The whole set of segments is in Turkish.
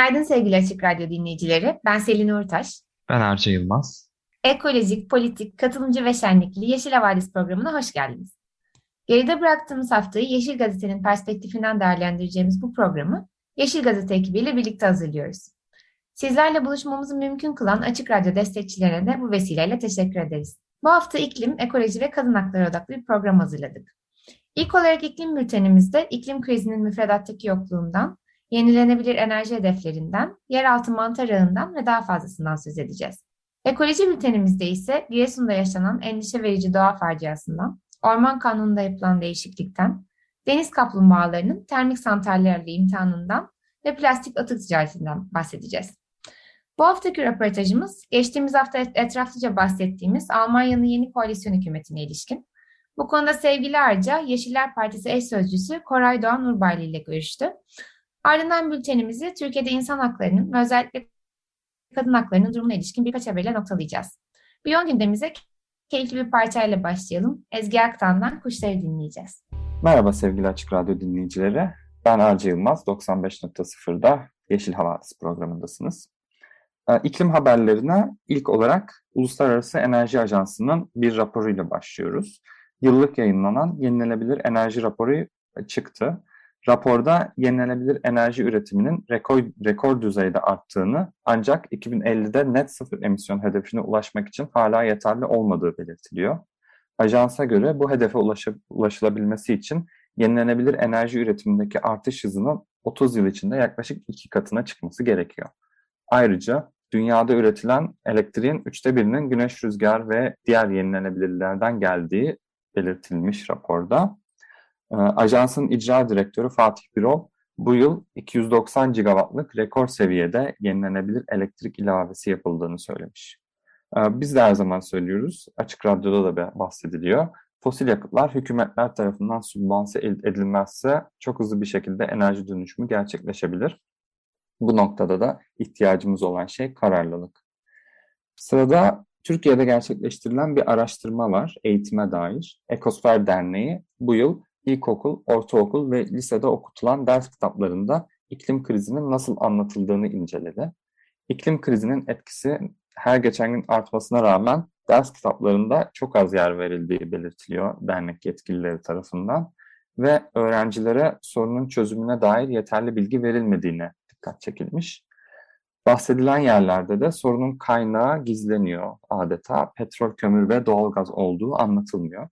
Günaydın sevgili Açık Radyo dinleyicileri. Ben Selin Uğurtaş. Ben Arca Yılmaz. Ekolojik, politik, katılımcı ve şenlikli Yeşil Havadis programına hoş geldiniz. Geride bıraktığımız haftayı Yeşil Gazete'nin perspektifinden değerlendireceğimiz bu programı Yeşil Gazete ekibiyle birlikte hazırlıyoruz. Sizlerle buluşmamızı mümkün kılan Açık Radyo destekçilerine de bu vesileyle teşekkür ederiz. Bu hafta iklim, ekoloji ve kadın hakları odaklı bir program hazırladık. İlk olarak iklim bültenimizde iklim krizinin müfredattaki yokluğundan, yenilenebilir enerji hedeflerinden, yeraltı mantar ağından ve daha fazlasından söz edeceğiz. Ekoloji bültenimizde ise Giresun'da yaşanan endişe verici doğa faciasından, orman kanununda yapılan değişiklikten, deniz kaplumbağalarının termik santrallerle imtihanından ve plastik atık ticaretinden bahsedeceğiz. Bu haftaki röportajımız geçtiğimiz hafta etraflıca bahsettiğimiz Almanya'nın yeni koalisyon hükümetine ilişkin. Bu konuda sevgili Arca, Yeşiller Partisi eş sözcüsü Koray Doğan Nurbaylı ile görüştü. Ardından bültenimizi Türkiye'de insan haklarının ve özellikle kadın haklarının durumuna ilişkin birkaç haberle noktalayacağız. Biyon gündemimize keyifli bir parçayla başlayalım. Ezgi Aktan'dan Kuşları dinleyeceğiz. Merhaba sevgili Açık Radyo dinleyicileri. Ben Arca Yılmaz, 95.0'da Yeşil Havadis programındasınız. Ee, iklim haberlerine ilk olarak Uluslararası Enerji Ajansı'nın bir raporuyla başlıyoruz. Yıllık yayınlanan yenilenebilir enerji raporu çıktı. Raporda yenilenebilir enerji üretiminin rekor, rekor düzeyde arttığını ancak 2050'de net sıfır emisyon hedefine ulaşmak için hala yeterli olmadığı belirtiliyor. Ajansa göre bu hedefe ulaşıp, ulaşılabilmesi için yenilenebilir enerji üretimindeki artış hızının 30 yıl içinde yaklaşık iki katına çıkması gerekiyor. Ayrıca dünyada üretilen elektriğin üçte birinin güneş, rüzgar ve diğer yenilenebilirlerden geldiği belirtilmiş raporda. Ee, ajansın icra direktörü Fatih Birol bu yıl 290 gigawattlık rekor seviyede yenilenebilir elektrik ilavesi yapıldığını söylemiş. Ee, biz de her zaman söylüyoruz, açık radyoda da bahsediliyor. Fosil yakıtlar hükümetler tarafından sübvanse edilmezse çok hızlı bir şekilde enerji dönüşümü gerçekleşebilir. Bu noktada da ihtiyacımız olan şey kararlılık. Sırada Türkiye'de gerçekleştirilen bir araştırma var eğitime dair. Ekosfer Derneği bu yıl ilkokul, ortaokul ve lisede okutulan ders kitaplarında iklim krizinin nasıl anlatıldığını inceledi. İklim krizinin etkisi her geçen gün artmasına rağmen ders kitaplarında çok az yer verildiği belirtiliyor dernek yetkilileri tarafından ve öğrencilere sorunun çözümüne dair yeterli bilgi verilmediğine dikkat çekilmiş. Bahsedilen yerlerde de sorunun kaynağı gizleniyor adeta. Petrol, kömür ve doğalgaz olduğu anlatılmıyor.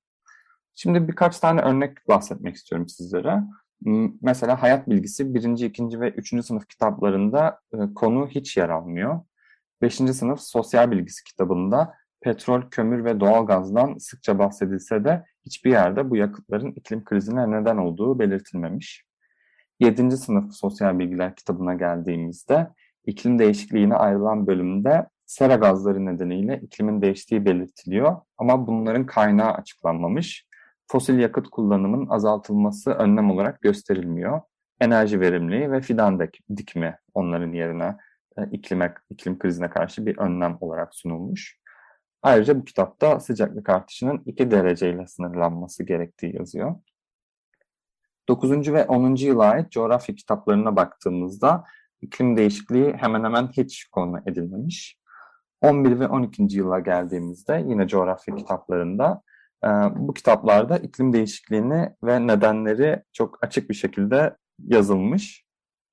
Şimdi birkaç tane örnek bahsetmek istiyorum sizlere. Mesela hayat bilgisi birinci, ikinci ve üçüncü sınıf kitaplarında e, konu hiç yer almıyor. Beşinci sınıf sosyal bilgisi kitabında petrol, kömür ve doğalgazdan sıkça bahsedilse de hiçbir yerde bu yakıtların iklim krizine neden olduğu belirtilmemiş. Yedinci sınıf sosyal bilgiler kitabına geldiğimizde iklim değişikliğine ayrılan bölümde sera gazları nedeniyle iklimin değiştiği belirtiliyor ama bunların kaynağı açıklanmamış fosil yakıt kullanımının azaltılması önlem olarak gösterilmiyor. Enerji verimliliği ve fidan dikme onların yerine e, iklime, iklim krizine karşı bir önlem olarak sunulmuş. Ayrıca bu kitapta sıcaklık artışının 2 dereceyle sınırlanması gerektiği yazıyor. 9. ve 10. yıla ait coğrafya kitaplarına baktığımızda iklim değişikliği hemen hemen hiç konu edilmemiş. 11 ve 12. yıla geldiğimizde yine coğrafya kitaplarında bu kitaplarda iklim değişikliğini ve nedenleri çok açık bir şekilde yazılmış.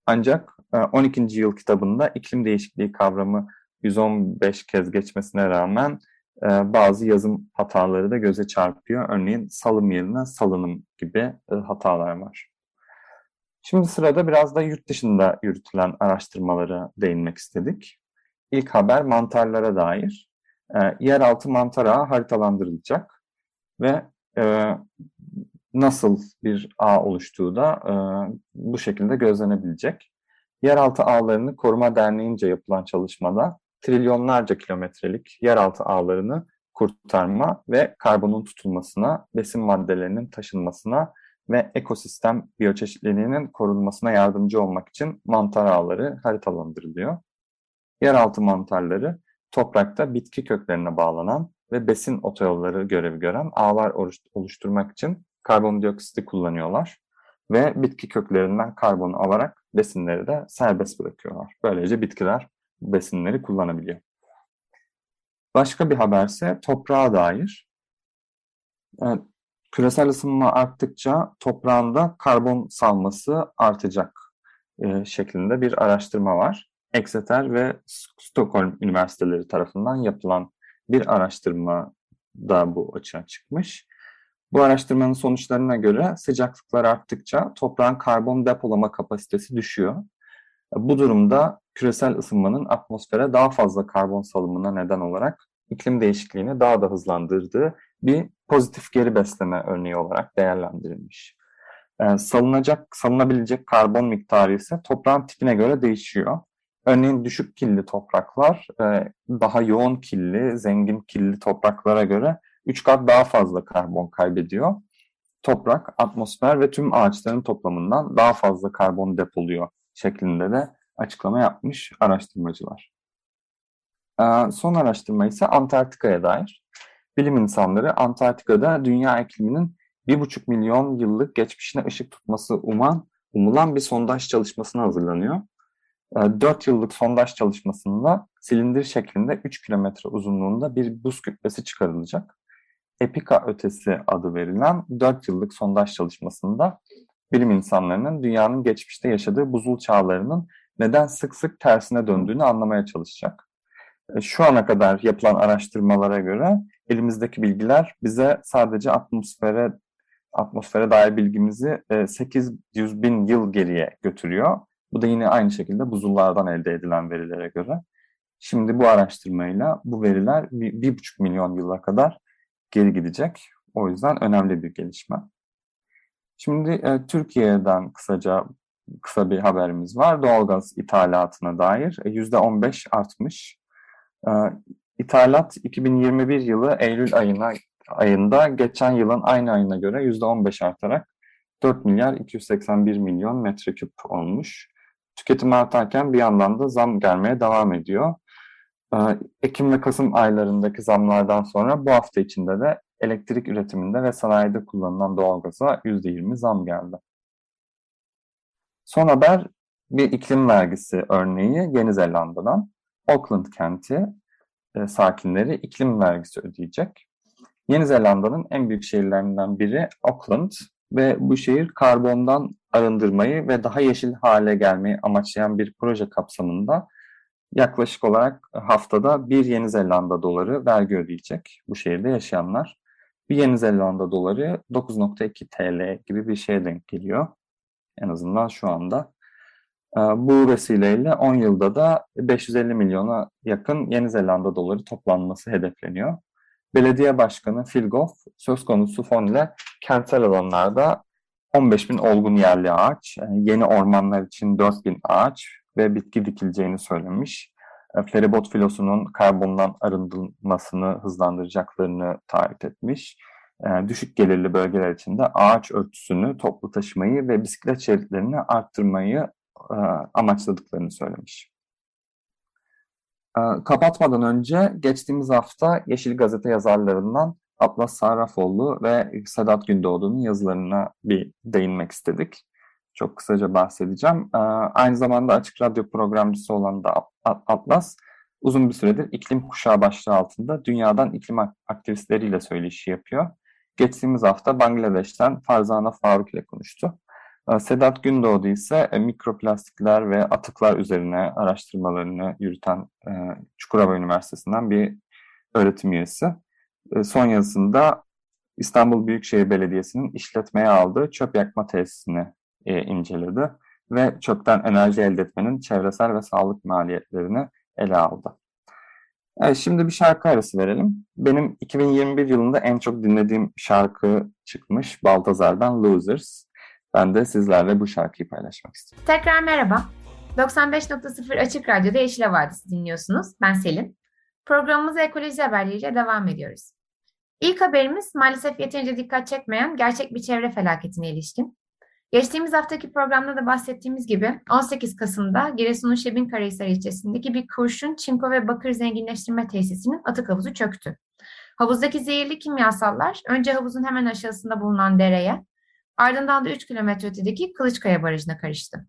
Ancak 12. E, yıl kitabında iklim değişikliği kavramı 115 kez geçmesine rağmen e, bazı yazım hataları da göze çarpıyor. Örneğin salım yerine salınım gibi e, hatalar var. Şimdi sırada biraz da yurt dışında yürütülen araştırmalara değinmek istedik. İlk haber mantarlara dair. Yeraltı mantar haritalandırılacak ve e, nasıl bir ağ oluştuğu da e, bu şekilde gözlenebilecek. Yeraltı ağlarını koruma derneğince yapılan çalışmada trilyonlarca kilometrelik yeraltı ağlarını kurtarma ve karbonun tutulmasına, besin maddelerinin taşınmasına ve ekosistem biyoçeşitliliğinin korunmasına yardımcı olmak için mantar ağları haritalandırılıyor. Yeraltı mantarları toprakta bitki köklerine bağlanan ve besin otoyolları görevi gören ağlar oluşturmak için karbondioksiti kullanıyorlar ve bitki köklerinden karbonu alarak besinleri de serbest bırakıyorlar. Böylece bitkiler besinleri kullanabiliyor. Başka bir haberse toprağa dair. Yani küresel ısınma arttıkça toprağında karbon salması artacak e, şeklinde bir araştırma var. Exeter ve Stockholm Üniversiteleri tarafından yapılan bir araştırma da bu açığa çıkmış. Bu araştırmanın sonuçlarına göre sıcaklıklar arttıkça toprağın karbon depolama kapasitesi düşüyor. Bu durumda küresel ısınmanın atmosfere daha fazla karbon salımına neden olarak iklim değişikliğini daha da hızlandırdığı bir pozitif geri besleme örneği olarak değerlendirilmiş. Yani salınacak, salınabilecek karbon miktarı ise toprağın tipine göre değişiyor. Örneğin düşük killi topraklar e, daha yoğun killi, zengin killi topraklara göre 3 kat daha fazla karbon kaybediyor. Toprak, atmosfer ve tüm ağaçların toplamından daha fazla karbon depoluyor şeklinde de açıklama yapmış araştırmacılar. E, son araştırma ise Antarktika'ya dair. Bilim insanları Antarktika'da dünya ikliminin 1,5 milyon yıllık geçmişine ışık tutması uman, umulan bir sondaj çalışmasına hazırlanıyor. 4 ee, yıllık sondaj çalışmasında silindir şeklinde 3 kilometre uzunluğunda bir buz kütlesi çıkarılacak. Epika ötesi adı verilen 4 yıllık sondaj çalışmasında bilim insanlarının dünyanın geçmişte yaşadığı buzul çağlarının neden sık sık tersine döndüğünü anlamaya çalışacak. E, şu ana kadar yapılan araştırmalara göre elimizdeki bilgiler bize sadece atmosfere atmosfere dair bilgimizi 800 e, bin yıl geriye götürüyor. Bu da yine aynı şekilde buzullardan elde edilen verilere göre. Şimdi bu araştırmayla bu veriler bir, bir buçuk milyon yıla kadar geri gidecek. O yüzden önemli bir gelişme. Şimdi e, Türkiye'den kısaca kısa bir haberimiz var. Doğalgaz ithalatına dair e, yüzde 15 artmış. E, ithalat 2021 yılı Eylül ayına ayında geçen yılın aynı ayına göre yüzde 15 artarak 4 milyar 281 milyon metreküp olmuş. Tüketim artarken bir yandan da zam gelmeye devam ediyor. Ee, Ekim ve Kasım aylarındaki zamlardan sonra bu hafta içinde de elektrik üretiminde ve sanayide kullanılan doğalgaza %20 zam geldi. Son haber bir iklim vergisi örneği Yeni Zelanda'dan. Auckland kenti e, sakinleri iklim vergisi ödeyecek. Yeni Zelanda'nın en büyük şehirlerinden biri Auckland ve bu şehir karbondan arındırmayı ve daha yeşil hale gelmeyi amaçlayan bir proje kapsamında yaklaşık olarak haftada bir Yeni Zelanda doları vergi ödeyecek bu şehirde yaşayanlar. Bir Yeni Zelanda doları 9.2 TL gibi bir şeye denk geliyor. En azından şu anda. Ee, bu vesileyle 10 yılda da 550 milyona yakın Yeni Zelanda doları toplanması hedefleniyor. Belediye Başkanı Phil Goff söz konusu fon ile kentsel alanlarda 15 bin olgun yerli ağaç, yeni ormanlar için 4 bin ağaç ve bitki dikileceğini söylemiş. E, feribot filosunun karbondan arındırılmasını hızlandıracaklarını taahhüt etmiş. E, düşük gelirli bölgeler için de ağaç örtüsünü, toplu taşımayı ve bisiklet şeritlerini arttırmayı e, amaçladıklarını söylemiş. Kapatmadan önce geçtiğimiz hafta Yeşil Gazete yazarlarından Atlas Sarrafoğlu ve Sedat Gündoğdu'nun yazılarına bir değinmek istedik. Çok kısaca bahsedeceğim. Ee, aynı zamanda Açık Radyo programcısı olan da Atlas, uzun bir süredir iklim kuşağı başlığı altında dünyadan iklim aktivistleriyle söyleşi yapıyor. Geçtiğimiz hafta Bangladeş'ten Farzana Faruk ile konuştu. Ee, Sedat Gündoğdu ise e, mikroplastikler ve atıklar üzerine araştırmalarını yürüten e, Çukurova Üniversitesi'nden bir öğretim üyesi. E, son yazısında İstanbul Büyükşehir Belediyesi'nin işletmeye aldığı çöp yakma tesisini e, inceledi ve çöpten enerji elde etmenin çevresel ve sağlık maliyetlerini ele aldı. Evet, şimdi bir şarkı arası verelim. Benim 2021 yılında en çok dinlediğim şarkı çıkmış Baltazar'dan Losers. Ben de sizlerle bu şarkıyı paylaşmak istiyorum. Tekrar merhaba. 95.0 Açık Radyo'da Yeşil Vadisi dinliyorsunuz. Ben Selin. Programımıza ekoloji haberleriyle devam ediyoruz. İlk haberimiz maalesef yeterince dikkat çekmeyen gerçek bir çevre felaketine ilişkin. Geçtiğimiz haftaki programda da bahsettiğimiz gibi 18 Kasım'da Giresun'un Şebinkarahisar ilçesindeki bir kurşun, çinko ve bakır zenginleştirme tesisinin atık havuzu çöktü. Havuzdaki zehirli kimyasallar önce havuzun hemen aşağısında bulunan dereye, ardından da 3 kilometre ötedeki Kılıçkaya Barajı'na karıştı.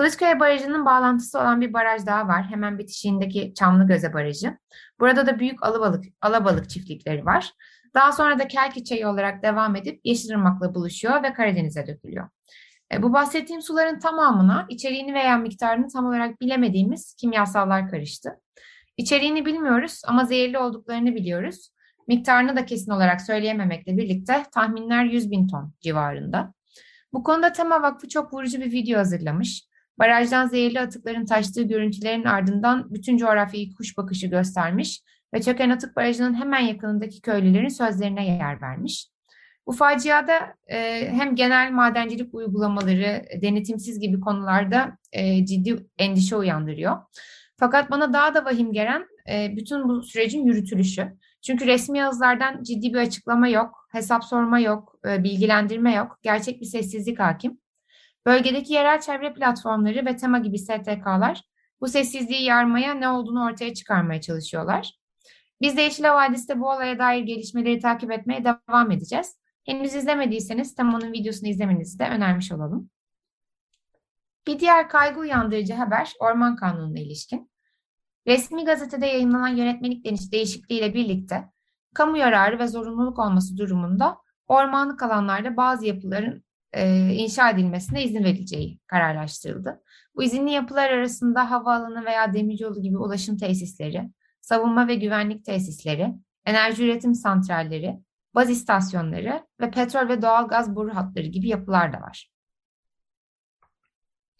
Kılıçkaya Barajı'nın bağlantısı olan bir baraj daha var. Hemen bitişiğindeki Çamlıgöze Barajı. Burada da büyük alabalık, alabalık çiftlikleri var. Daha sonra da Kelki Çayı olarak devam edip Yeşilırmak'la buluşuyor ve Karadeniz'e dökülüyor. E, bu bahsettiğim suların tamamına içeriğini veya miktarını tam olarak bilemediğimiz kimyasallar karıştı. İçeriğini bilmiyoruz ama zehirli olduklarını biliyoruz. Miktarını da kesin olarak söyleyememekle birlikte tahminler 100 bin ton civarında. Bu konuda Tema Vakfı çok vurucu bir video hazırlamış. Barajdan zehirli atıkların taştığı görüntülerin ardından bütün coğrafyayı kuş bakışı göstermiş ve çöken atık barajının hemen yakınındaki köylülerin sözlerine yer vermiş. Bu faciada e, hem genel madencilik uygulamaları, denetimsiz gibi konularda e, ciddi endişe uyandırıyor. Fakat bana daha da vahim gelen e, bütün bu sürecin yürütülüşü. Çünkü resmi yazılardan ciddi bir açıklama yok, hesap sorma yok, e, bilgilendirme yok, gerçek bir sessizlik hakim. Bölgedeki yerel çevre platformları ve tema gibi STK'lar bu sessizliği yarmaya ne olduğunu ortaya çıkarmaya çalışıyorlar. Biz de Yeşil Vadisi'de bu olaya dair gelişmeleri takip etmeye devam edeceğiz. Henüz izlemediyseniz Temo'nun videosunu izlemenizi de önermiş olalım. Bir diğer kaygı uyandırıcı haber Orman Kanunu'na ilişkin. Resmi gazetede yayınlanan yönetmelik değişikliğiyle birlikte kamu yararı ve zorunluluk olması durumunda ormanlık alanlarda bazı yapıların e, inşa edilmesine izin verileceği kararlaştırıldı. Bu izinli yapılar arasında havaalanı veya demiryolu gibi ulaşım tesisleri, savunma ve güvenlik tesisleri, enerji üretim santralleri, baz istasyonları ve petrol ve doğal gaz boru hatları gibi yapılar da var.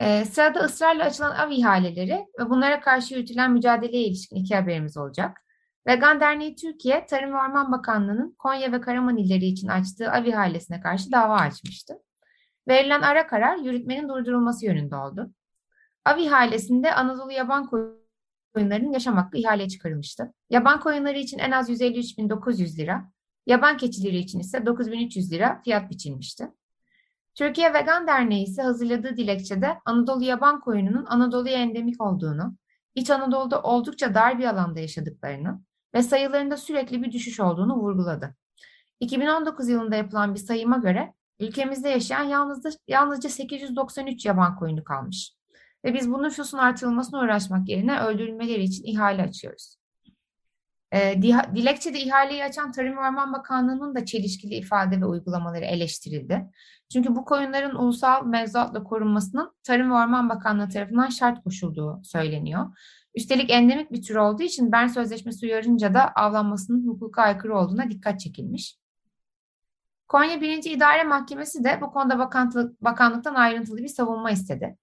Ee, sırada ısrarla açılan av ihaleleri ve bunlara karşı yürütülen mücadeleye ilişkin iki haberimiz olacak. Vegan Derneği Türkiye, Tarım ve Orman Bakanlığı'nın Konya ve Karaman illeri için açtığı av ihalesine karşı dava açmıştı. Verilen ara karar yürütmenin durdurulması yönünde oldu. Av ihalesinde Anadolu yaban koyunlarının yaşam hakkı ihaleye çıkarılmıştı. Yaban koyunları için en az 153.900 lira, yaban keçileri için ise 9.300 lira fiyat biçilmişti. Türkiye Vegan Derneği ise hazırladığı dilekçede Anadolu yaban koyununun Anadolu'ya endemik olduğunu, İç Anadolu'da oldukça dar bir alanda yaşadıklarını ve sayılarında sürekli bir düşüş olduğunu vurguladı. 2019 yılında yapılan bir sayıma göre ülkemizde yaşayan yalnızca, yalnızca 893 yaban koyunu kalmış. Ve biz bu nüfusun artırılmasına uğraşmak yerine öldürülmeleri için ihale açıyoruz. E, dilekçede ihaleyi açan Tarım ve Orman Bakanlığı'nın da çelişkili ifade ve uygulamaları eleştirildi. Çünkü bu koyunların ulusal mevzuatla korunmasının Tarım ve Orman Bakanlığı tarafından şart koşulduğu söyleniyor. Üstelik endemik bir tür olduğu için Bern Sözleşmesi uyarınca da avlanmasının hukuka aykırı olduğuna dikkat çekilmiş. Konya 1. İdare Mahkemesi de bu konuda bakanlıktan ayrıntılı bir savunma istedi.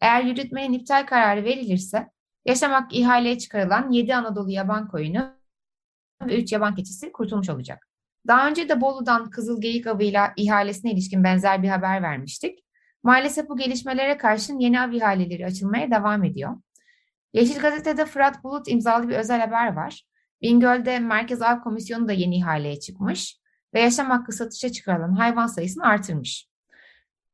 Eğer yürütmenin iptal kararı verilirse yaşamak ihaleye çıkarılan 7 Anadolu yaban koyunu ve 3 yaban keçisi kurtulmuş olacak. Daha önce de Bolu'dan Kızılgeyik avıyla ihalesine ilişkin benzer bir haber vermiştik. Maalesef bu gelişmelere karşın yeni av ihaleleri açılmaya devam ediyor. Yeşil Gazete'de Fırat Bulut imzalı bir özel haber var. Bingöl'de Merkez Av Komisyonu da yeni ihaleye çıkmış ve yaşam hakkı satışa çıkarılan hayvan sayısını artırmış.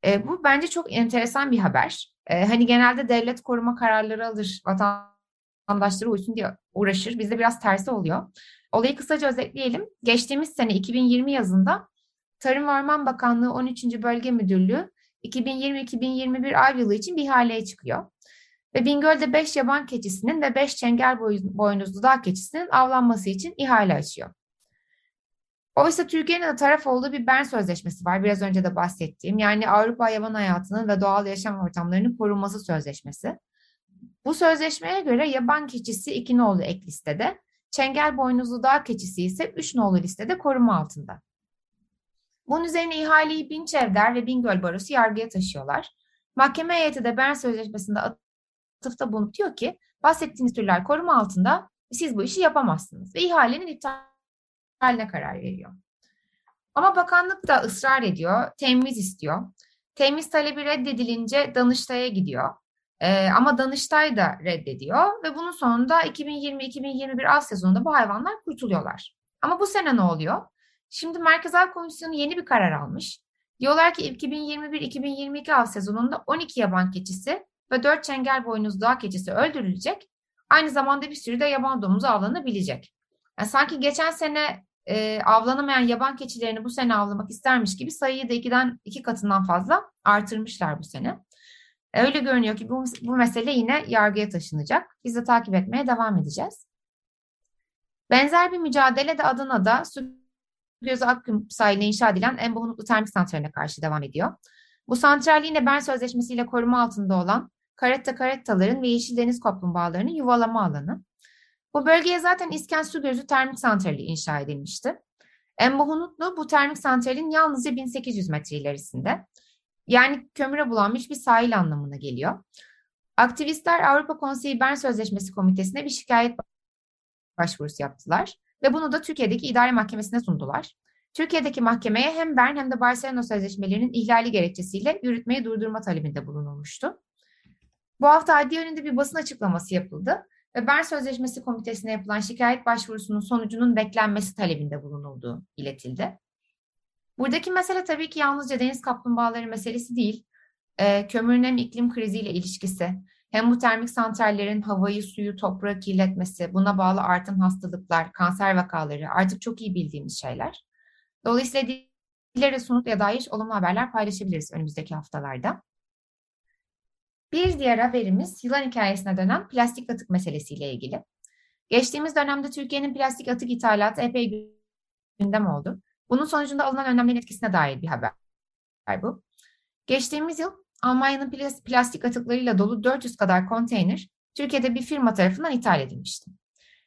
E, bu bence çok enteresan bir haber. E, hani genelde devlet koruma kararları alır, vatandaşları uysun diye uğraşır. Bizde biraz tersi oluyor. Olayı kısaca özetleyelim. Geçtiğimiz sene 2020 yazında Tarım ve Orman Bakanlığı 13. Bölge Müdürlüğü 2020-2021 av yılı için bir ihaleye çıkıyor. Ve Bingöl'de 5 yaban keçisinin ve 5 çengel boynuzlu dağ keçisinin avlanması için ihale açıyor. Oysa Türkiye'nin de taraf olduğu bir Bern Sözleşmesi var. Biraz önce de bahsettiğim. Yani Avrupa hayvan hayatının ve doğal yaşam ortamlarının korunması sözleşmesi. Bu sözleşmeye göre yaban keçisi iki nolu ek listede, çengel boynuzlu dağ keçisi ise üç nolu listede koruma altında. Bunun üzerine ihaleyi Binçevder ve Bingöl Barosu yargıya taşıyorlar. Mahkeme heyeti de Bern Sözleşmesi'nde atıfta bulunup diyor ki bahsettiğiniz türler koruma altında Siz bu işi yapamazsınız ve ihalenin iptaline karar veriyor. Ama bakanlık da ısrar ediyor, temiz istiyor. Temiz talebi reddedilince Danıştay'a gidiyor. Ee, ama Danıştay da reddediyor ve bunun sonunda 2020-2021 az sezonunda bu hayvanlar kurtuluyorlar. Ama bu sene ne oluyor? Şimdi Merkezel Komisyonu yeni bir karar almış. Diyorlar ki 2021-2022 av sezonunda 12 yaban keçisi ve 4 çengel boynuz dağ keçisi öldürülecek. Aynı zamanda bir sürü de yaban domuzu avlanabilecek. Yani sanki geçen sene e, avlanamayan yaban keçilerini bu sene avlamak istermiş gibi sayıyı da ikiden iki katından fazla artırmışlar bu sene. E, öyle görünüyor ki bu, bu mesele yine yargıya taşınacak. Biz de takip etmeye devam edeceğiz. Benzer bir mücadele de Adana'da gözü Akgün sahiline inşa edilen Embahunutlu Termik Santrali'ne karşı devam ediyor. Bu santral yine Bern Sözleşmesi ile koruma altında olan karetta karettaların ve yeşil deniz kaplumbağalarının yuvalama alanı. Bu bölgeye zaten İsken Su Gözü Termik Santrali inşa edilmişti. Embahunutlu bu termik santralin yalnızca 1800 metre ilerisinde. Yani kömüre bulanmış bir sahil anlamına geliyor. Aktivistler Avrupa Konseyi Bern Sözleşmesi Komitesi'ne bir şikayet başvurusu yaptılar ve bunu da Türkiye'deki idare mahkemesine sundular. Türkiye'deki mahkemeye hem Bern hem de Barcelona sözleşmelerinin ihlali gerekçesiyle yürütmeyi durdurma talebinde bulunulmuştu. Bu hafta adliye önünde bir basın açıklaması yapıldı Bern Sözleşmesi Komitesi'ne yapılan şikayet başvurusunun sonucunun beklenmesi talebinde bulunulduğu iletildi. Buradaki mesele tabii ki yalnızca deniz kaplumbağaları meselesi değil, e, kömürün hem iklim kriziyle ilişkisi, hem bu termik santrallerin havayı, suyu, toprağı kirletmesi, buna bağlı artan hastalıklar, kanser vakaları artık çok iyi bildiğimiz şeyler. Dolayısıyla dillere sunutluya dair olumlu haberler paylaşabiliriz önümüzdeki haftalarda. Bir diğer haberimiz yılan hikayesine dönen plastik atık meselesiyle ilgili. Geçtiğimiz dönemde Türkiye'nin plastik atık ithalatı epey gündem oldu. Bunun sonucunda alınan önlemlerin etkisine dair bir haber bu. Geçtiğimiz yıl Almanya'nın plastik atıklarıyla dolu 400 kadar konteyner Türkiye'de bir firma tarafından ithal edilmişti.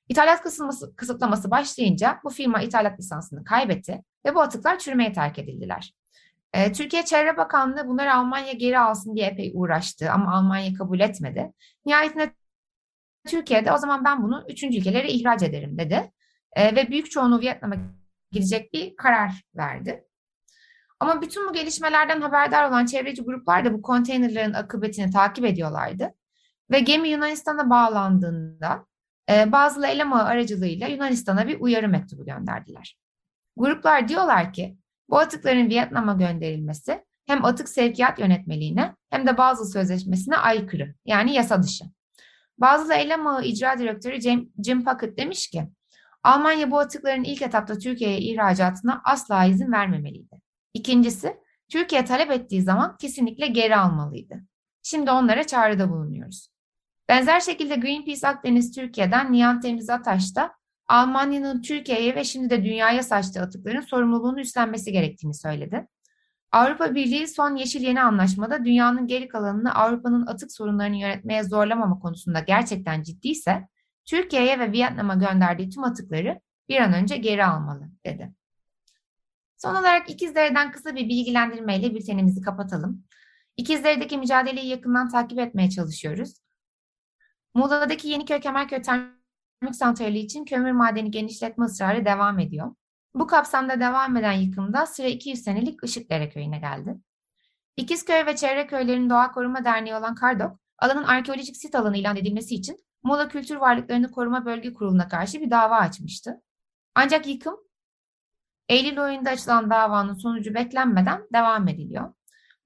İthalat kısılması, kısıtlaması başlayınca bu firma ithalat lisansını kaybetti ve bu atıklar çürümeye terk edildiler. Ee, Türkiye Çevre Bakanlığı bunları Almanya geri alsın diye epey uğraştı ama Almanya kabul etmedi. Nihayetinde Türkiye'de o zaman ben bunu üçüncü ülkelere ihraç ederim dedi. Ee, ve büyük çoğunluğu Vietnam'a gidecek bir karar verdi. Ama bütün bu gelişmelerden haberdar olan çevreci gruplar da bu konteynerlerin akıbetini takip ediyorlardı. Ve gemi Yunanistan'a bağlandığında e, bazı eylem aracılığıyla Yunanistan'a bir uyarı mektubu gönderdiler. Gruplar diyorlar ki bu atıkların Vietnam'a gönderilmesi hem atık sevkiyat yönetmeliğine hem de bazı sözleşmesine aykırı yani yasa dışı. Bazı eylem ağı icra direktörü Jim, Jim Puckett demiş ki Almanya bu atıkların ilk etapta Türkiye'ye ihracatına asla izin vermemeliydi. İkincisi, Türkiye talep ettiği zaman kesinlikle geri almalıydı. Şimdi onlara çağrıda bulunuyoruz. Benzer şekilde Greenpeace Akdeniz Türkiye'den Nihan Temiz Ataş da Almanya'nın Türkiye'ye ve şimdi de dünyaya saçtığı atıkların sorumluluğunu üstlenmesi gerektiğini söyledi. Avrupa Birliği son Yeşil Yeni Anlaşmada dünyanın geri kalanını Avrupa'nın atık sorunlarını yönetmeye zorlamama konusunda gerçekten ciddiyse Türkiye'ye ve Vietnam'a gönderdiği tüm atıkları bir an önce geri almalı dedi. Son olarak İkizdere'den kısa bir bilgilendirmeyle bültenimizi kapatalım. İkizdere'deki mücadeleyi yakından takip etmeye çalışıyoruz. Muğla'daki Yeniköy Kemerköy Termik Santrali için kömür madeni genişletme ısrarı devam ediyor. Bu kapsamda devam eden yıkımda sıra 200 senelik Işıkdere Köyü'ne geldi. İkizköy ve çevre köylerin doğa koruma derneği olan Kardok, alanın arkeolojik sit alanı ilan edilmesi için Muğla Kültür Varlıklarını Koruma Bölge Kurulu'na karşı bir dava açmıştı. Ancak yıkım Eylül ayında açılan davanın sonucu beklenmeden devam ediliyor.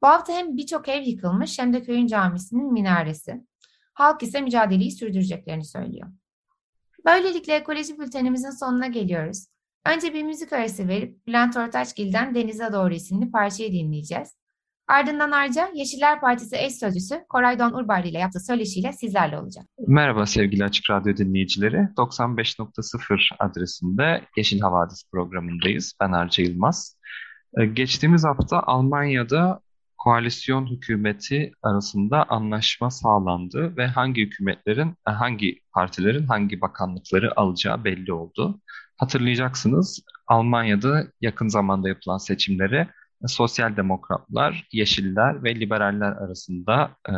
Bu hafta hem birçok ev yıkılmış hem de köyün camisinin minaresi. Halk ise mücadeleyi sürdüreceklerini söylüyor. Böylelikle ekoloji bültenimizin sonuna geliyoruz. Önce bir müzik arası verip Bülent Ortaçgil'den Denize Doğru isimli parçayı dinleyeceğiz. Ardından ayrıca Yeşiller Partisi eş sözcüsü Koray Don Urbarlı ile yaptığı söyleşiyle sizlerle olacak. Merhaba sevgili Açık Radyo dinleyicileri. 95.0 adresinde Yeşil Havadis programındayız. Ben Arca Yılmaz. Ee, geçtiğimiz hafta Almanya'da koalisyon hükümeti arasında anlaşma sağlandı ve hangi hükümetlerin, e, hangi partilerin hangi bakanlıkları alacağı belli oldu. Hatırlayacaksınız Almanya'da yakın zamanda yapılan seçimlere sosyal demokratlar, yeşiller ve liberaller arasında e,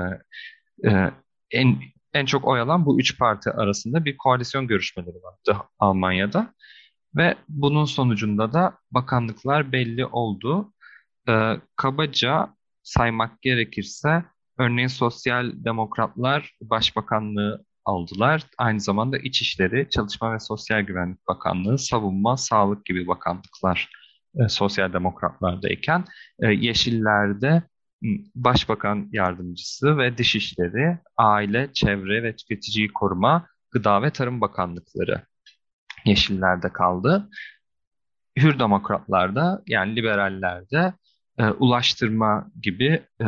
e, en en çok oy alan bu üç parti arasında bir koalisyon görüşmeleri vardı Almanya'da. Ve bunun sonucunda da bakanlıklar belli oldu. Ee, kabaca saymak gerekirse örneğin sosyal demokratlar başbakanlığı aldılar. Aynı zamanda İçişleri, Çalışma ve Sosyal Güvenlik Bakanlığı, Savunma, Sağlık gibi bakanlıklar e, sosyal demokratlardayken e, Yeşillerde Başbakan Yardımcısı ve Dışişleri, Aile, Çevre ve Tüketiciyi Koruma, Gıda ve Tarım Bakanlıkları Yeşillerde kaldı. Hür Demokratlarda yani liberallerde e, ulaştırma gibi e,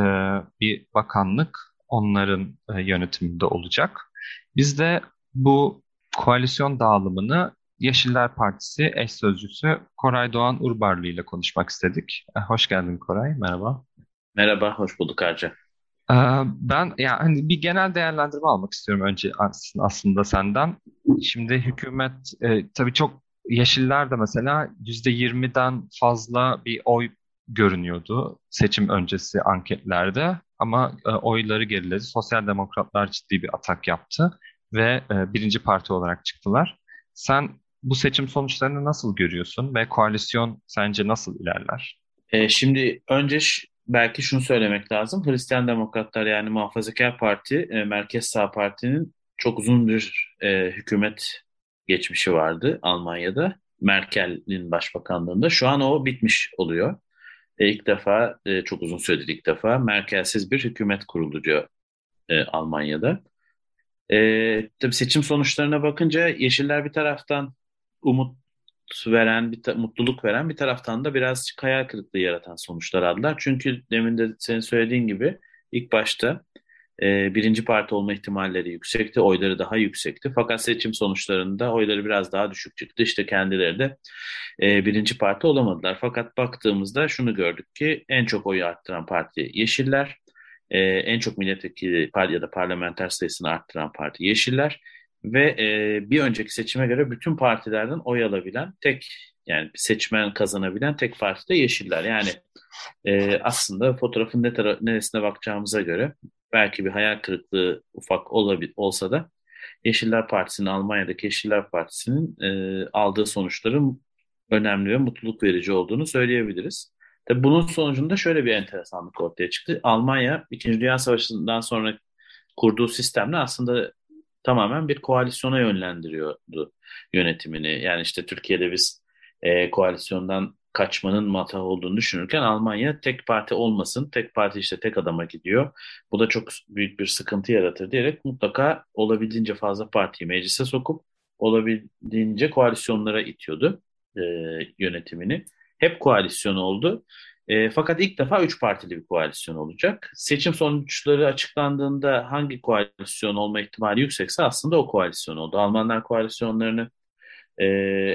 bir bakanlık onların e, yönetiminde olacak. Biz de bu koalisyon dağılımını Yeşiller Partisi eş sözcüsü Koray Doğan Urbarlı ile konuşmak istedik. E, hoş geldin Koray, merhaba. Merhaba, hoş bulduk Arca. E, ben yani hani bir genel değerlendirme almak istiyorum önce aslında senden. Şimdi hükümet e, tabii çok Yeşiller de mesela %20'den fazla bir oy görünüyordu seçim öncesi anketlerde ama e, oyları geriledi. Sosyal Demokratlar ciddi bir atak yaptı ve e, birinci parti olarak çıktılar. Sen bu seçim sonuçlarını nasıl görüyorsun ve koalisyon sence nasıl ilerler? E, şimdi önce belki şunu söylemek lazım. Hristiyan Demokratlar yani Muhafazakar Parti, e, Merkez Sağ Parti'nin çok uzun bir e, hükümet geçmişi vardı Almanya'da. Merkel'in başbakanlığında. Şu an o bitmiş oluyor. E, ilk defa, e, çok uzun süredir ilk defa merkezsiz bir hükümet kuruldu e, Almanya'da. E, tabii seçim sonuçlarına bakınca Yeşiller bir taraftan umut veren, bir mutluluk veren bir taraftan da biraz hayal kırıklığı yaratan sonuçlar aldılar. Çünkü demin de senin söylediğin gibi ilk başta e, birinci parti olma ihtimalleri yüksekti, oyları daha yüksekti. Fakat seçim sonuçlarında oyları biraz daha düşük çıktı. İşte kendileri de e, birinci parti olamadılar. Fakat baktığımızda şunu gördük ki en çok oyu arttıran parti Yeşiller, e, en çok milletvekili ya da parlamenter sayısını arttıran parti Yeşiller ve e, bir önceki seçime göre bütün partilerden oy alabilen tek yani seçmen kazanabilen tek parti de Yeşiller. Yani e, aslında fotoğrafın ne neresine bakacağımıza göre belki bir hayal kırıklığı ufak olabil olsa da Yeşiller Partisi'nin Almanya'daki Yeşiller Partisi'nin e, aldığı sonuçların önemli ve mutluluk verici olduğunu söyleyebiliriz. Tabii bunun sonucunda şöyle bir enteresanlık ortaya çıktı. Almanya İkinci Dünya Savaşı'ndan sonra kurduğu sistemle aslında tamamen bir koalisyona yönlendiriyordu yönetimini. Yani işte Türkiye'de biz e, koalisyondan kaçmanın matah olduğunu düşünürken Almanya tek parti olmasın, tek parti işte tek adama gidiyor. Bu da çok büyük bir sıkıntı yaratır diyerek mutlaka olabildiğince fazla partiyi meclise sokup olabildiğince koalisyonlara itiyordu e, yönetimini. Hep koalisyon oldu. E, fakat ilk defa üç partili bir koalisyon olacak. Seçim sonuçları açıklandığında hangi koalisyon olma ihtimali yüksekse aslında o koalisyon oldu. Almanlar koalisyonlarını e,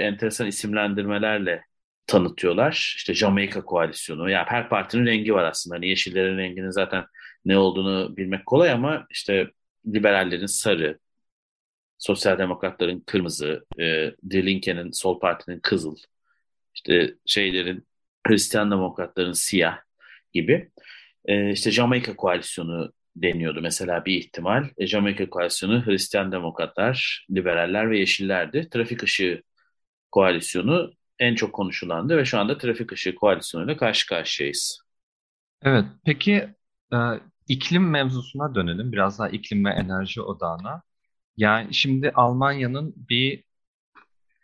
enteresan isimlendirmelerle tanıtıyorlar. İşte Jamaika koalisyonu. Yani her partinin rengi var aslında. Hani yeşillerin renginin zaten ne olduğunu bilmek kolay ama işte liberallerin sarı, sosyal demokratların kırmızı, e, Die Linke'nin sol partinin kızıl, işte şeylerin Hristiyan demokratların siyah gibi. E, işte Jamaika koalisyonu deniyordu mesela bir ihtimal. E, Jamaika koalisyonu Hristiyan demokratlar, liberaller ve yeşillerdi. Trafik ışığı koalisyonu en çok konuşulandı ve şu anda trafik ışığı koalisyonuyla karşı karşıyayız. Evet, peki e, iklim mevzusuna dönelim. Biraz daha iklim ve enerji odağına. Yani şimdi Almanya'nın bir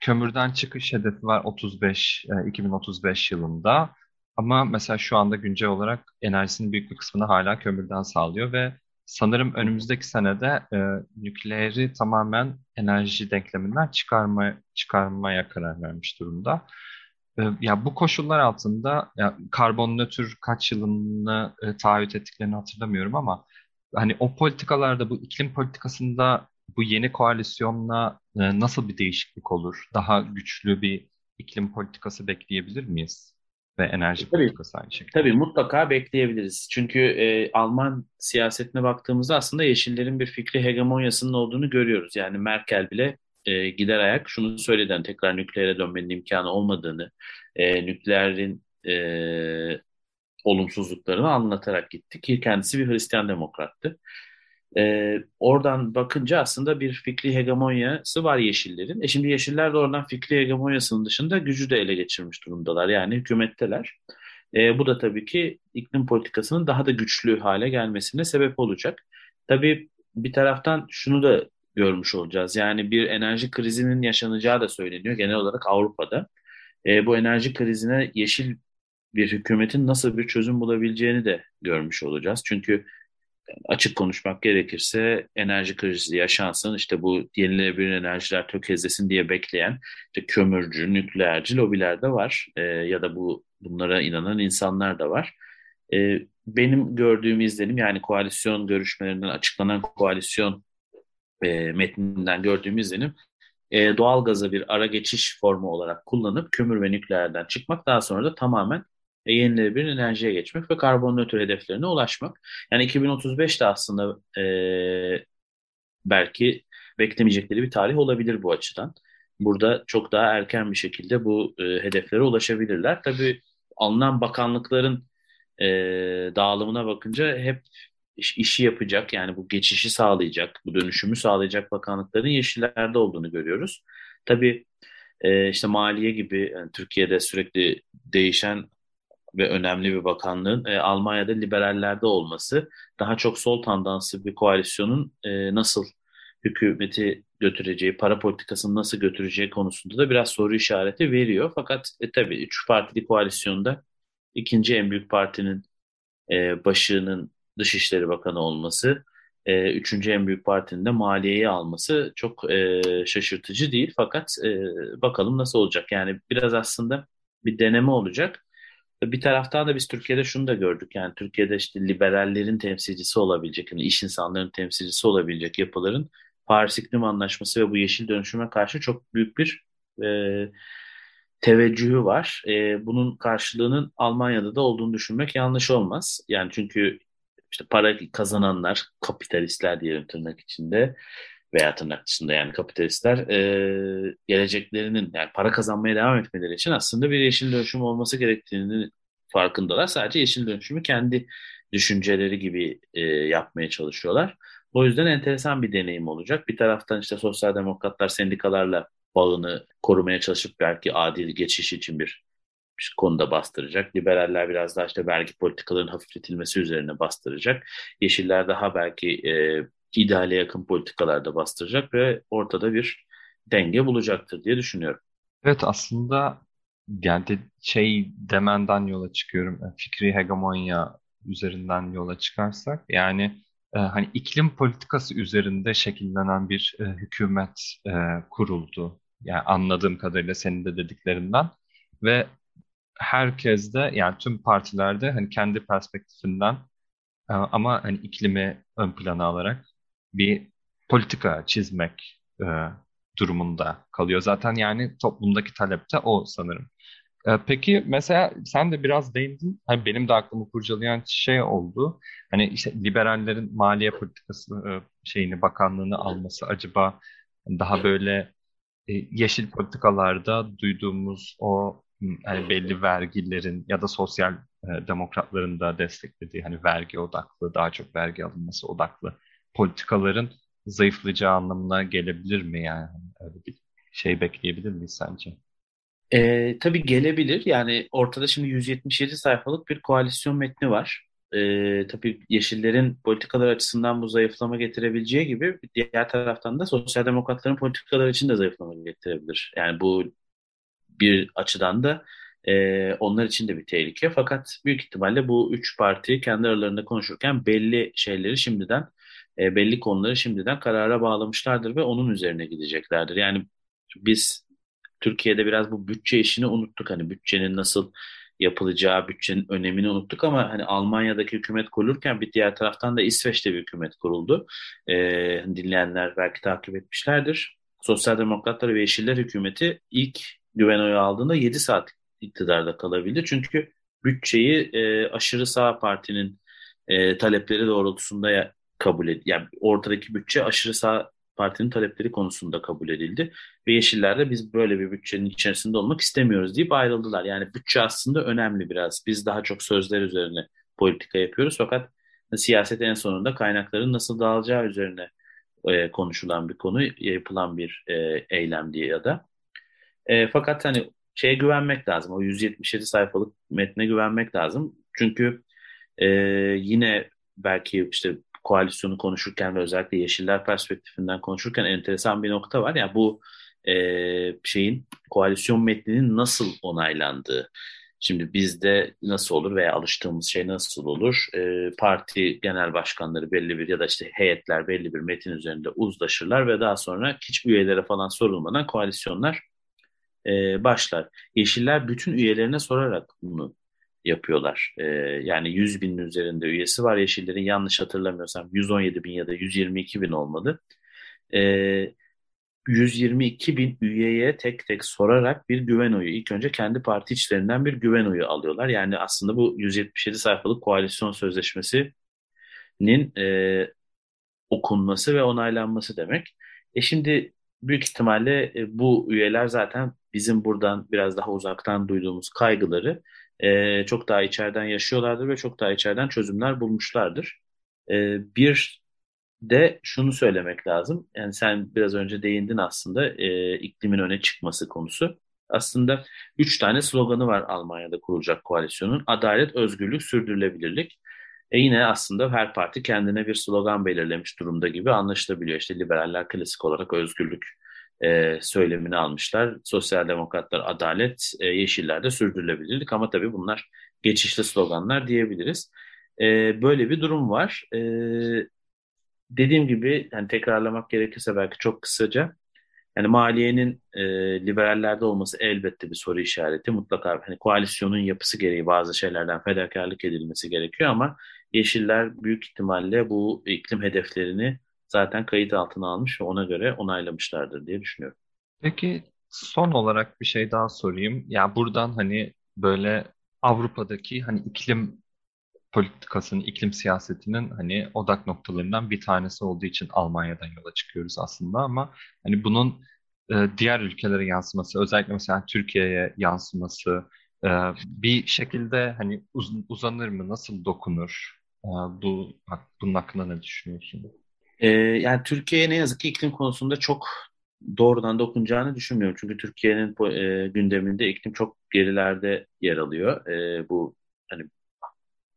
kömürden çıkış hedefi var 35 e, 2035 yılında. Ama mesela şu anda güncel olarak enerjisinin büyük bir kısmını hala kömürden sağlıyor ve sanırım önümüzdeki senede e, nükleeri tamamen enerji denkleminden çıkarma, çıkarmaya karar vermiş durumda. E, ya bu koşullar altında ya karbon nötr kaç yılını e, taahhüt ettiklerini hatırlamıyorum ama hani o politikalarda bu iklim politikasında bu yeni koalisyonla e, nasıl bir değişiklik olur? Daha güçlü bir iklim politikası bekleyebilir miyiz? Ve enerji tabii, politikası aynı şekilde. Tabii mutlaka bekleyebiliriz. Çünkü e, Alman siyasetine baktığımızda aslında Yeşillerin bir fikri hegemonyasının olduğunu görüyoruz. Yani Merkel bile e, gider ayak şunu söyledi. Yani tekrar nükleere dönmenin imkanı olmadığını, e, nükleerin e, olumsuzluklarını anlatarak gitti ki kendisi bir Hristiyan demokrattı. E, oradan bakınca aslında bir fikri hegemonyası var Yeşillerin. E şimdi Yeşiller de oradan fikri hegemonyasının dışında gücü de ele geçirmiş durumdalar. Yani hükümetteler. E, bu da tabii ki iklim politikasının daha da güçlü hale gelmesine sebep olacak. Tabii bir taraftan şunu da görmüş olacağız. Yani bir enerji krizinin yaşanacağı da söyleniyor genel olarak Avrupa'da. E, bu enerji krizine yeşil bir hükümetin nasıl bir çözüm bulabileceğini de görmüş olacağız. Çünkü açık konuşmak gerekirse enerji krizi yaşansın işte bu yenilenebilir enerjiler tökezlesin diye bekleyen işte kömürcü, nükleerci lobiler de var e, ya da bu bunlara inanan insanlar da var. E, benim gördüğüm izlenim yani koalisyon görüşmelerinden açıklanan koalisyon e, metninden gördüğüm izlenim e, doğal gaza bir ara geçiş formu olarak kullanıp kömür ve nükleerden çıkmak daha sonra da tamamen yenilenebilir enerjiye geçmek ve karbon nötr hedeflerine ulaşmak. Yani 2035 de aslında e, belki beklemeyecekleri bir tarih olabilir bu açıdan. Burada çok daha erken bir şekilde bu e, hedeflere ulaşabilirler. Tabii alınan bakanlıkların e, dağılımına bakınca hep iş, işi yapacak yani bu geçişi sağlayacak, bu dönüşümü sağlayacak bakanlıkların yeşillerde olduğunu görüyoruz. Tabii e, işte maliye gibi yani Türkiye'de sürekli değişen ve önemli bir bakanlığın e, Almanya'da liberallerde olması daha çok sol tandanslı bir koalisyonun e, nasıl hükümeti götüreceği, para politikasını nasıl götüreceği konusunda da biraz soru işareti veriyor. Fakat e, tabii üç partili koalisyonda ikinci en büyük partinin e, başının Dışişleri Bakanı olması, e, üçüncü en büyük partinin de maliyeyi alması çok e, şaşırtıcı değil. Fakat e, bakalım nasıl olacak. Yani biraz aslında bir deneme olacak. Bir taraftan da biz Türkiye'de şunu da gördük. Yani Türkiye'de işte liberallerin temsilcisi olabilecek, yani iş insanlarının temsilcisi olabilecek yapıların Paris İklim Anlaşması ve bu yeşil dönüşüme karşı çok büyük bir e, teveccühü var. E, bunun karşılığının Almanya'da da olduğunu düşünmek yanlış olmaz. Yani çünkü işte para kazananlar, kapitalistler diyelim tırnak içinde veya tırnak yani kapitalistler e, geleceklerinin yani para kazanmaya devam etmeleri için aslında bir yeşil dönüşüm olması gerektiğini farkındalar. Sadece yeşil dönüşümü kendi düşünceleri gibi e, yapmaya çalışıyorlar. O yüzden enteresan bir deneyim olacak. Bir taraftan işte sosyal demokratlar sendikalarla bağını korumaya çalışıp belki adil geçiş için bir konuda bastıracak. Liberaller biraz daha işte vergi politikalarının hafifletilmesi üzerine bastıracak. Yeşiller daha belki e, ideale yakın politikalarda bastıracak ve ortada bir denge bulacaktır diye düşünüyorum. Evet aslında yani de, şey demenden yola çıkıyorum. E, fikri hegemonya üzerinden yola çıkarsak yani e, hani iklim politikası üzerinde şekillenen bir e, hükümet e, kuruldu. Yani anladığım kadarıyla senin de dediklerinden ve herkes de yani tüm partilerde hani kendi perspektifinden e, ama hani iklimi ön plana alarak bir politika çizmek e, durumunda kalıyor. Zaten yani toplumdaki talep de o sanırım. E, peki mesela sen de biraz değindin. Hani benim de aklımı kurcalayan şey oldu. Hani işte liberallerin maliye politikası e, şeyini bakanlığını alması acaba daha böyle e, yeşil politikalarda duyduğumuz o hani belli vergilerin ya da sosyal e, demokratların da desteklediği hani vergi odaklı, daha çok vergi alınması odaklı politikaların zayıflayacağı anlamına gelebilir mi yani? Öyle bir şey bekleyebilir miyiz sence? E, tabii gelebilir. Yani ortada şimdi 177 sayfalık bir koalisyon metni var. E, tabii Yeşillerin politikalar açısından bu zayıflama getirebileceği gibi diğer taraftan da sosyal demokratların politikalar için de zayıflama getirebilir. Yani bu bir açıdan da e, onlar için de bir tehlike. Fakat büyük ihtimalle bu üç parti kendi aralarında konuşurken belli şeyleri şimdiden, e, belli konuları şimdiden karara bağlamışlardır ve onun üzerine gideceklerdir. Yani biz Türkiye'de biraz bu bütçe işini unuttuk. Hani bütçenin nasıl yapılacağı, bütçenin önemini unuttuk ama hani Almanya'daki hükümet kurulurken bir diğer taraftan da İsveç'te bir hükümet kuruldu. E, dinleyenler belki takip etmişlerdir. Sosyal Demokratlar ve Yeşiller hükümeti ilk güven oyu aldığında 7 saat iktidarda kalabildi. Çünkü bütçeyi e, aşırı sağ partinin e, talepleri doğrultusunda kabul edildi. Yani ortadaki bütçe aşırı sağ partinin talepleri konusunda kabul edildi. Ve Yeşiller de biz böyle bir bütçenin içerisinde olmak istemiyoruz deyip ayrıldılar. Yani bütçe aslında önemli biraz. Biz daha çok sözler üzerine politika yapıyoruz fakat siyaset en sonunda kaynakların nasıl dağılacağı üzerine e, konuşulan bir konu, yapılan bir e, eylem diye ya da. E, fakat hani şeye güvenmek lazım. O 177 sayfalık metne güvenmek lazım. Çünkü e, yine belki işte koalisyonu konuşurken ve özellikle Yeşiller perspektifinden konuşurken enteresan bir nokta var. Yani bu e, şeyin koalisyon metninin nasıl onaylandığı. Şimdi bizde nasıl olur veya alıştığımız şey nasıl olur? E, parti genel başkanları belli bir ya da işte heyetler belli bir metin üzerinde uzlaşırlar ve daha sonra hiç üyelere falan sorulmadan koalisyonlar e, başlar. Yeşiller bütün üyelerine sorarak bunu yapıyorlar. E, yani 100 binin üzerinde üyesi var Yeşillerin yanlış hatırlamıyorsam 117 bin ya da 122 bin olmadı. E, 122 bin üyeye tek tek sorarak bir güven oyu. İlk önce kendi parti içlerinden bir güven oyu alıyorlar. Yani aslında bu 177 sayfalık koalisyon sözleşmesinin e, okunması ve onaylanması demek. E şimdi büyük ihtimalle e, bu üyeler zaten bizim buradan biraz daha uzaktan duyduğumuz kaygıları e, çok daha içeriden yaşıyorlardır ve çok daha içeriden çözümler bulmuşlardır. E, bir de şunu söylemek lazım. Yani sen biraz önce değindin aslında e, iklimin öne çıkması konusu. Aslında üç tane sloganı var Almanya'da kurulacak koalisyonun. Adalet, özgürlük, sürdürülebilirlik. E yine aslında her parti kendine bir slogan belirlemiş durumda gibi anlaşılabiliyor. İşte liberaller klasik olarak özgürlük e, söylemini almışlar. Sosyal demokratlar adalet, e, yeşiller de sürdürülebilirlik ama tabii bunlar geçişli sloganlar diyebiliriz. E, böyle bir durum var. E, dediğim gibi yani tekrarlamak gerekirse belki çok kısaca yani maliyenin e, liberallerde olması elbette bir soru işareti. Mutlaka hani koalisyonun yapısı gereği bazı şeylerden fedakarlık edilmesi gerekiyor ama Yeşiller büyük ihtimalle bu iklim hedeflerini zaten kayıt altına almış ve ona göre onaylamışlardır diye düşünüyorum. Peki son olarak bir şey daha sorayım. Ya buradan hani böyle Avrupa'daki hani iklim politikasının, iklim siyasetinin hani odak noktalarından bir tanesi olduğu için Almanya'dan yola çıkıyoruz aslında ama hani bunun e, diğer ülkelere yansıması, özellikle mesela Türkiye'ye yansıması e, bir şekilde hani uz uzanır mı, nasıl dokunur? E, bu bunun hakkında ne düşünüyorsun? E, yani Türkiye'ye ne yazık ki iklim konusunda çok doğrudan dokunacağını düşünmüyorum. Çünkü Türkiye'nin e, gündeminde iklim çok gerilerde yer alıyor. E, bu hani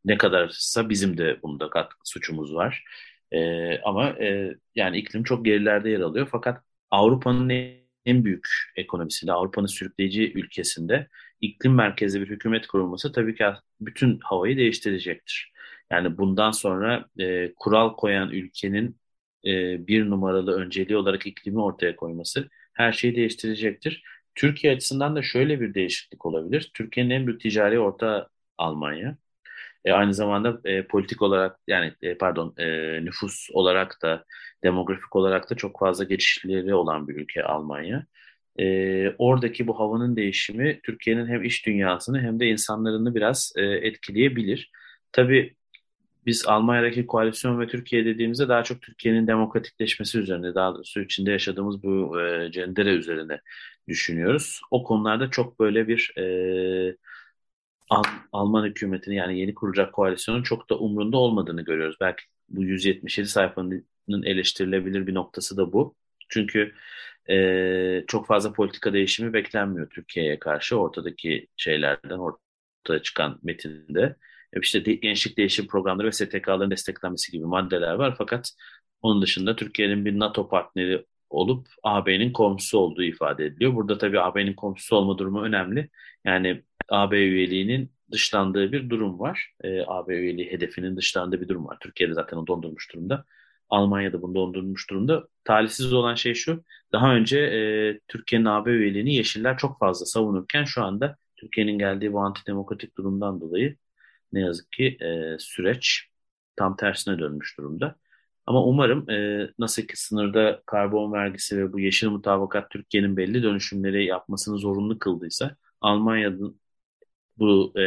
ne kadarsa bizim de bunda katkı suçumuz var. E, ama e, yani iklim çok gerilerde yer alıyor. Fakat Avrupa'nın en büyük ekonomisiyle, Avrupa'nın sürükleyici ülkesinde iklim merkezli bir hükümet kurulması tabii ki bütün havayı değiştirecektir. Yani bundan sonra e, kural koyan ülkenin e, bir numaralı önceliği olarak iklimi ortaya koyması her şeyi değiştirecektir. Türkiye açısından da şöyle bir değişiklik olabilir. Türkiye'nin en büyük ticari orta Almanya. E, aynı zamanda e, politik olarak yani e, pardon e, nüfus olarak da demografik olarak da çok fazla geçişleri olan bir ülke Almanya. E, oradaki bu havanın değişimi Türkiye'nin hem iş dünyasını hem de insanlarını biraz e, etkileyebilir. Tabii biz Almanya'daki koalisyon ve Türkiye dediğimizde daha çok Türkiye'nin demokratikleşmesi üzerine, daha doğrusu içinde yaşadığımız bu e, cendere üzerine düşünüyoruz. O konularda çok böyle bir e, Al Alman hükümetinin yani yeni kuracak koalisyonun çok da umrunda olmadığını görüyoruz. Belki bu 177 sayfanın eleştirilebilir bir noktası da bu. Çünkü e, çok fazla politika değişimi beklenmiyor Türkiye'ye karşı ortadaki şeylerden, ortaya çıkan metinde. E, işte de, gençlik değişim programları ve STK'ların desteklenmesi gibi maddeler var. Fakat onun dışında Türkiye'nin bir NATO partneri olup AB'nin komşusu olduğu ifade ediliyor. Burada tabii AB'nin komşusu olma durumu önemli. Yani AB üyeliğinin dışlandığı bir durum var. E, AB üyeliği hedefinin dışlandığı bir durum var. Türkiye'de zaten o dondurmuş durumda. Almanya'da bunu dondurmuş durumda. Talihsiz olan şey şu. Daha önce e, Türkiye'nin AB üyeliğini Yeşiller çok fazla savunurken şu anda Türkiye'nin geldiği bu antidemokratik durumdan dolayı ne yazık ki e, süreç tam tersine dönmüş durumda. Ama umarım e, nasıl ki sınırda karbon vergisi ve bu yeşil mutabakat Türkiye'nin belli dönüşümleri yapmasını zorunlu kıldıysa Almanya'nın bu e,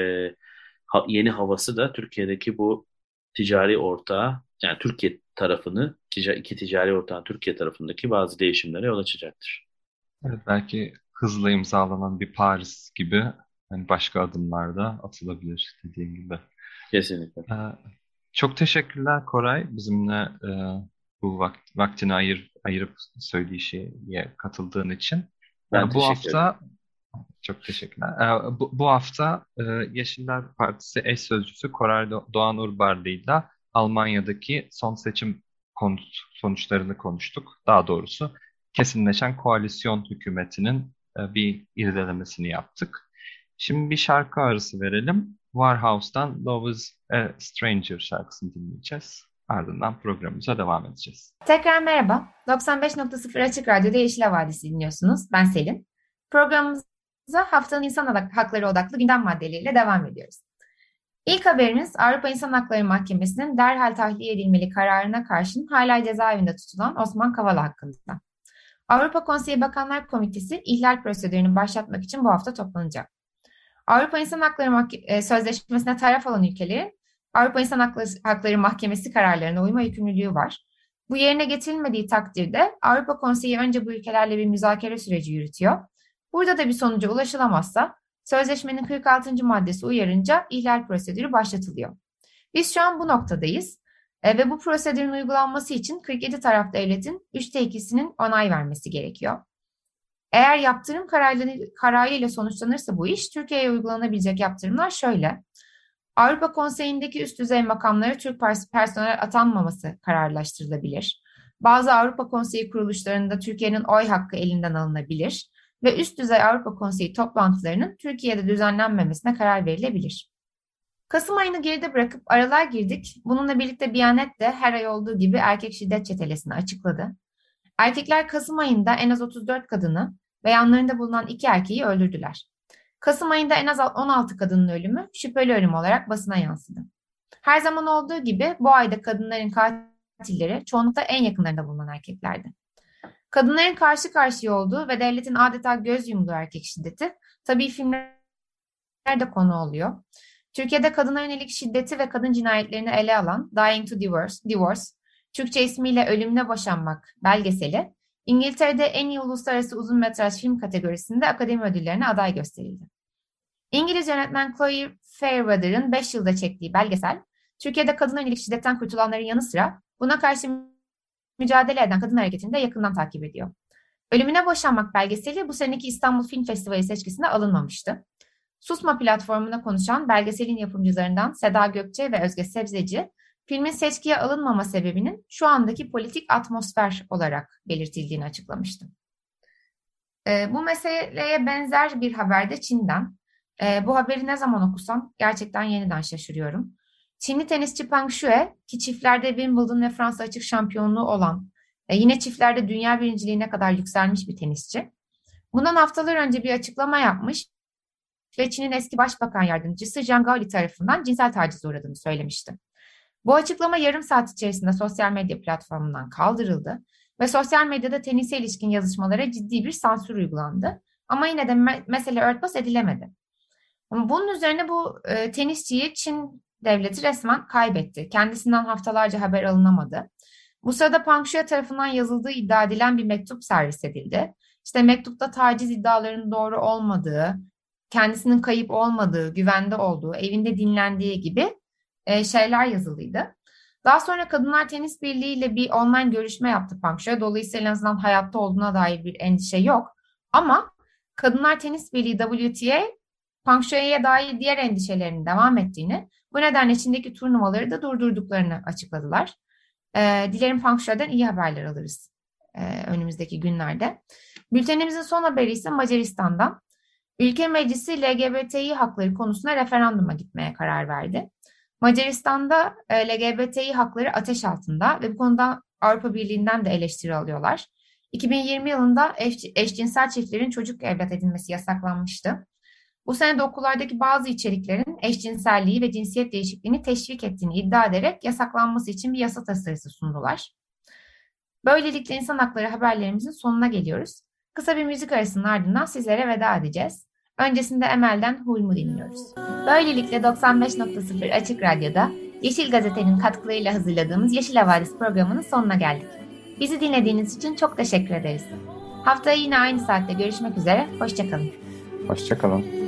ha, yeni havası da Türkiye'deki bu ticari ortağı yani Türkiye tarafını iki ticari ortağın Türkiye tarafındaki bazı değişimlere yol açacaktır. Evet, belki hızla imzalanan bir Paris gibi hani başka adımlar da atılabilir dediğim gibi. Kesinlikle. Ee, Çok teşekkürler Koray bizimle e, bu vakt, vaktini ayır, ayırıp söyleşiye katıldığın için. Ben bu hafta çok teşekkürler. E, bu, bu hafta e, Yeşiller Partisi eş sözcüsü Koray Doğan Urbarlı ile Almanya'daki son seçim sonuçlarını konuştuk. Daha doğrusu kesinleşen koalisyon hükümetinin e, bir irdelemesini yaptık. Şimdi bir şarkı arası verelim. Warhouse'dan Love is a Stranger şarkısını dinleyeceğiz. Ardından programımıza devam edeceğiz. Tekrar merhaba. 95.0 Açık Radyo'da Yeşil Havadisi dinliyorsunuz. Ben Selin. Programımıza haftanın insan hakları odaklı gündem maddeleriyle devam ediyoruz. İlk haberimiz Avrupa İnsan Hakları Mahkemesi'nin derhal tahliye edilmeli kararına karşın hala cezaevinde tutulan Osman Kavala hakkında. Avrupa Konseyi Bakanlar Komitesi ihlal prosedürünü başlatmak için bu hafta toplanacak. Avrupa İnsan Hakları e, Sözleşmesi'ne taraf olan ülkelerin Avrupa İnsan Hakları Mahkemesi kararlarına uyma yükümlülüğü var. Bu yerine getirilmediği takdirde Avrupa Konseyi önce bu ülkelerle bir müzakere süreci yürütüyor. Burada da bir sonuca ulaşılamazsa sözleşmenin 46. maddesi uyarınca ihlal prosedürü başlatılıyor. Biz şu an bu noktadayız e, ve bu prosedürün uygulanması için 47 taraf devletin 3'te 2'sinin onay vermesi gerekiyor. Eğer yaptırım kararı ile sonuçlanırsa bu iş, Türkiye'ye uygulanabilecek yaptırımlar şöyle. Avrupa Konseyi'ndeki üst düzey makamlara Türk personel atanmaması kararlaştırılabilir. Bazı Avrupa Konseyi kuruluşlarında Türkiye'nin oy hakkı elinden alınabilir ve üst düzey Avrupa Konseyi toplantılarının Türkiye'de düzenlenmemesine karar verilebilir. Kasım ayını geride bırakıp aralar girdik. Bununla birlikte Biyanet de her ay olduğu gibi erkek şiddet çetelesini açıkladı. Erkekler Kasım ayında en az 34 kadını ve yanlarında bulunan iki erkeği öldürdüler. Kasım ayında en az 16 kadının ölümü şüpheli ölüm olarak basına yansıdı. Her zaman olduğu gibi bu ayda kadınların katilleri çoğunlukla en yakınlarında bulunan erkeklerdi. Kadınların karşı karşıya olduğu ve devletin adeta göz yumduğu erkek şiddeti tabii filmlerde konu oluyor. Türkiye'de kadına yönelik şiddeti ve kadın cinayetlerini ele alan Dying to Divorce, Divorce Türkçe ismiyle Ölümle Boşanmak belgeseli, İngiltere'de en iyi uluslararası uzun metraj film kategorisinde akademi ödüllerine aday gösterildi. İngiliz yönetmen Chloe Fairweather'ın 5 yılda çektiği belgesel, Türkiye'de kadına yönelik şiddetten kurtulanların yanı sıra buna karşı mücadele eden kadın hareketini de yakından takip ediyor. Ölümüne Boşanmak belgeseli bu seneki İstanbul Film Festivali seçkisinde alınmamıştı. Susma platformuna konuşan belgeselin yapımcılarından Seda Gökçe ve Özge Sebzeci, filmin seçkiye alınmama sebebinin şu andaki politik atmosfer olarak belirtildiğini açıklamıştı. E, bu meseleye benzer bir haber de Çin'den. E, bu haberi ne zaman okusam gerçekten yeniden şaşırıyorum. Çinli tenisçi Peng Shuai ki çiftlerde Wimbledon ve Fransa açık şampiyonluğu olan e, yine çiftlerde dünya birinciliğine kadar yükselmiş bir tenisçi. Bundan haftalar önce bir açıklama yapmış ve Çin'in eski başbakan yardımcısı Zhang Gaoli tarafından cinsel taciz uğradığını söylemişti. Bu açıklama yarım saat içerisinde sosyal medya platformundan kaldırıldı ve sosyal medyada tenise ilişkin yazışmalara ciddi bir sansür uygulandı. Ama yine de me- mesele örtbas edilemedi. Bunun üzerine bu e, tenisçiyi Çin devleti resmen kaybetti. Kendisinden haftalarca haber alınamadı. Bu sırada Pangşuya tarafından yazıldığı iddia edilen bir mektup servis edildi. İşte mektupta taciz iddialarının doğru olmadığı, kendisinin kayıp olmadığı, güvende olduğu, evinde dinlendiği gibi e, şeyler yazılıydı. Daha sonra Kadınlar Tenis Birliği ile bir online görüşme yaptı Pangşuya. Dolayısıyla en azından hayatta olduğuna dair bir endişe yok. Ama Kadınlar Tenis Birliği WTA Pangşua'ya dair diğer endişelerinin devam ettiğini, bu nedenle Çin'deki turnuvaları da durdurduklarını açıkladılar. E, dilerim Pangşua'dan iyi haberler alırız e, önümüzdeki günlerde. Bültenimizin son haberi ise Macaristan'dan. Ülke Meclisi LGBTİ hakları konusunda referanduma gitmeye karar verdi. Macaristan'da e, LGBTİ hakları ateş altında ve bu konuda Avrupa Birliği'nden de eleştiri alıyorlar. 2020 yılında eş, eşcinsel çiftlerin çocuk evlat edinmesi yasaklanmıştı. Bu sene de okullardaki bazı içeriklerin eşcinselliği ve cinsiyet değişikliğini teşvik ettiğini iddia ederek yasaklanması için bir yasa tasarısı sundular. Böylelikle insan hakları haberlerimizin sonuna geliyoruz. Kısa bir müzik arasının ardından sizlere veda edeceğiz. Öncesinde Emel'den Hulm'u dinliyoruz. Böylelikle 95.0 Açık Radyo'da Yeşil Gazete'nin katkılarıyla hazırladığımız Yeşil Havadis programının sonuna geldik. Bizi dinlediğiniz için çok teşekkür ederiz. Haftaya yine aynı saatte görüşmek üzere, hoşçakalın. Hoşçakalın.